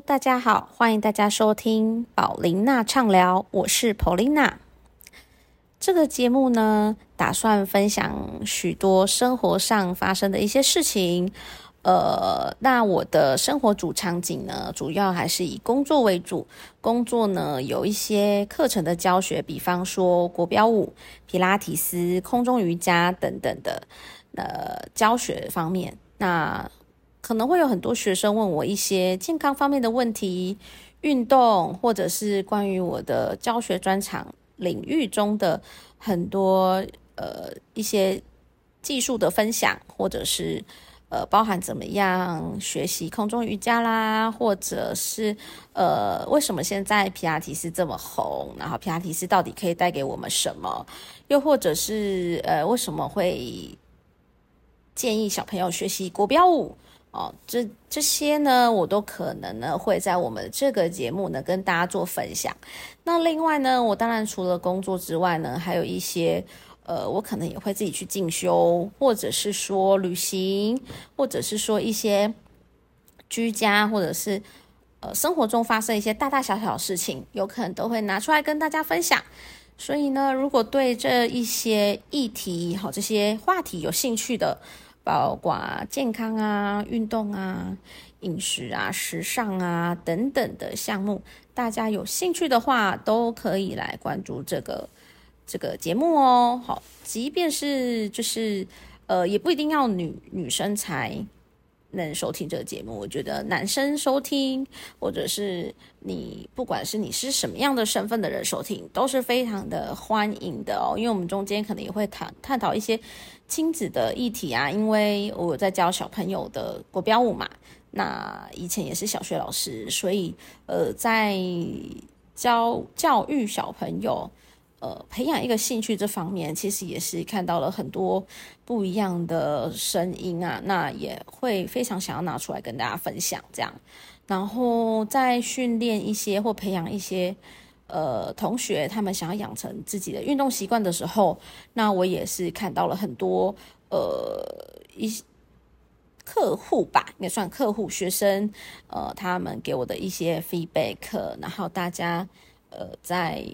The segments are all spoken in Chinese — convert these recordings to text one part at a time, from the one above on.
大家好，欢迎大家收听宝琳娜畅聊，我是 Polina。这个节目呢，打算分享许多生活上发生的一些事情。呃，那我的生活主场景呢，主要还是以工作为主。工作呢，有一些课程的教学，比方说国标舞、皮拉提斯、空中瑜伽等等的呃教学方面。那可能会有很多学生问我一些健康方面的问题、运动，或者是关于我的教学专长领域中的很多呃一些技术的分享，或者是呃包含怎么样学习空中瑜伽啦，或者是呃为什么现在皮亚提斯这么红，然后皮亚提斯到底可以带给我们什么，又或者是呃为什么会建议小朋友学习国标舞。哦，这这些呢，我都可能呢会在我们这个节目呢跟大家做分享。那另外呢，我当然除了工作之外呢，还有一些呃，我可能也会自己去进修，或者是说旅行，或者是说一些居家，或者是呃生活中发生一些大大小小的事情，有可能都会拿出来跟大家分享。所以呢，如果对这一些议题好这些话题有兴趣的，包括健康啊、运动啊、饮食啊、时尚啊等等的项目，大家有兴趣的话，都可以来关注这个这个节目哦。好，即便是就是呃，也不一定要女女生才。能收听这个节目，我觉得男生收听，或者是你不管是你是什么样的身份的人收听，都是非常的欢迎的哦。因为我们中间可能也会谈探讨一些亲子的议题啊。因为我在教小朋友的国标舞嘛，那以前也是小学老师，所以呃，在教教育小朋友。呃，培养一个兴趣这方面，其实也是看到了很多不一样的声音啊，那也会非常想要拿出来跟大家分享这样。然后在训练一些或培养一些呃同学，他们想要养成自己的运动习惯的时候，那我也是看到了很多呃一客户吧，也算客户学生，呃，他们给我的一些 feedback，然后大家呃在。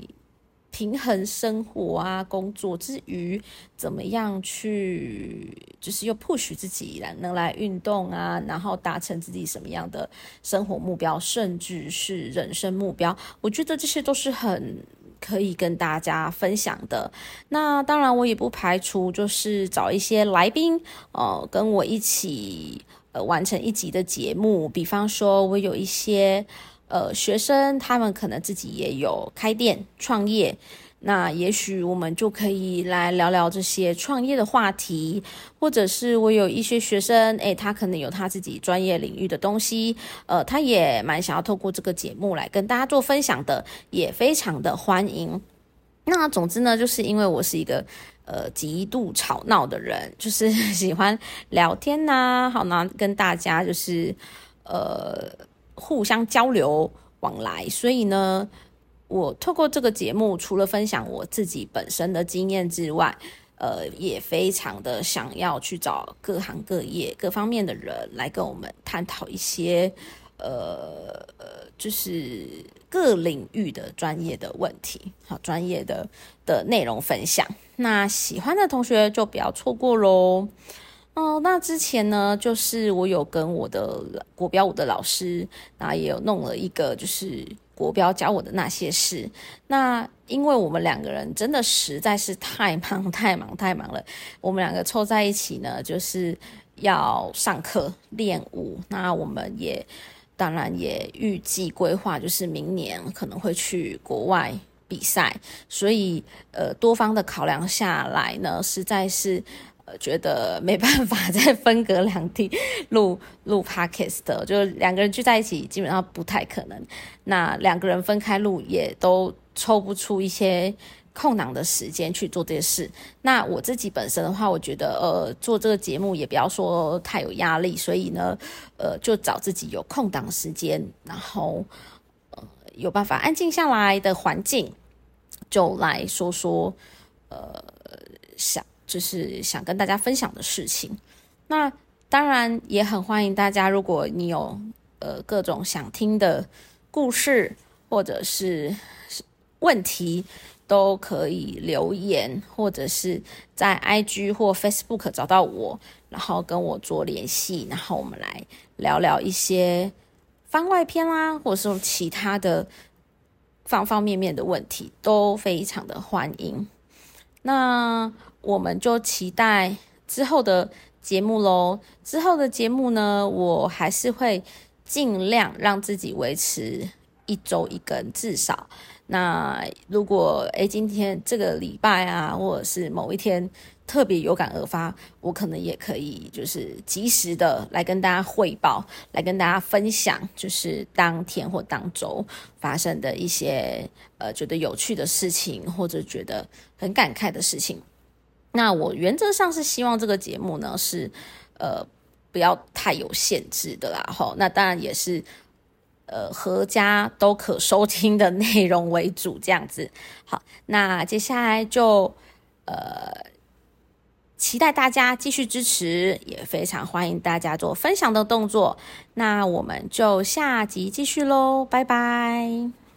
平衡生活啊，工作之余，怎么样去，就是又 push 自己来能来运动啊，然后达成自己什么样的生活目标，甚至是人生目标，我觉得这些都是很可以跟大家分享的。那当然，我也不排除就是找一些来宾，呃，跟我一起呃完成一集的节目。比方说，我有一些。呃，学生他们可能自己也有开店创业，那也许我们就可以来聊聊这些创业的话题，或者是我有一些学生，诶，他可能有他自己专业领域的东西，呃，他也蛮想要透过这个节目来跟大家做分享的，也非常的欢迎。那总之呢，就是因为我是一个呃极度吵闹的人，就是 喜欢聊天呐，好呢，跟大家就是呃。互相交流往来，所以呢，我透过这个节目，除了分享我自己本身的经验之外，呃，也非常的想要去找各行各业各方面的人来跟我们探讨一些，呃呃，就是各领域的专业的问题，好，专业的的内容分享。那喜欢的同学就不要错过喽。哦，那之前呢，就是我有跟我的国标舞的老师，那也有弄了一个，就是国标教我的那些事。那因为我们两个人真的实在是太忙、太忙、太忙了，我们两个凑在一起呢，就是要上课练舞。那我们也当然也预计规划，就是明年可能会去国外比赛。所以，呃，多方的考量下来呢，实在是。觉得没办法 再分隔两地录录 podcast，就两个人聚在一起基本上不太可能。那两个人分开录也都抽不出一些空档的时间去做这些事。那我自己本身的话，我觉得呃做这个节目也不要说太有压力，所以呢呃就找自己有空档时间，然后呃有办法安静下来的环境，就来说说呃想。就是想跟大家分享的事情，那当然也很欢迎大家。如果你有呃各种想听的故事或者是问题，都可以留言，或者是在 IG 或 Facebook 找到我，然后跟我做联系，然后我们来聊聊一些番外篇啦，或者是其他的方方面面的问题，都非常的欢迎。那我们就期待之后的节目喽。之后的节目呢，我还是会尽量让自己维持一周一根，至少。那如果诶今天这个礼拜啊，或者是某一天特别有感而发，我可能也可以就是及时的来跟大家汇报，来跟大家分享，就是当天或当周发生的一些呃觉得有趣的事情，或者觉得很感慨的事情。那我原则上是希望这个节目呢是呃不要太有限制的啦，吼，那当然也是。呃，合家都可收听的内容为主，这样子。好，那接下来就呃，期待大家继续支持，也非常欢迎大家做分享的动作。那我们就下集继续喽，拜拜。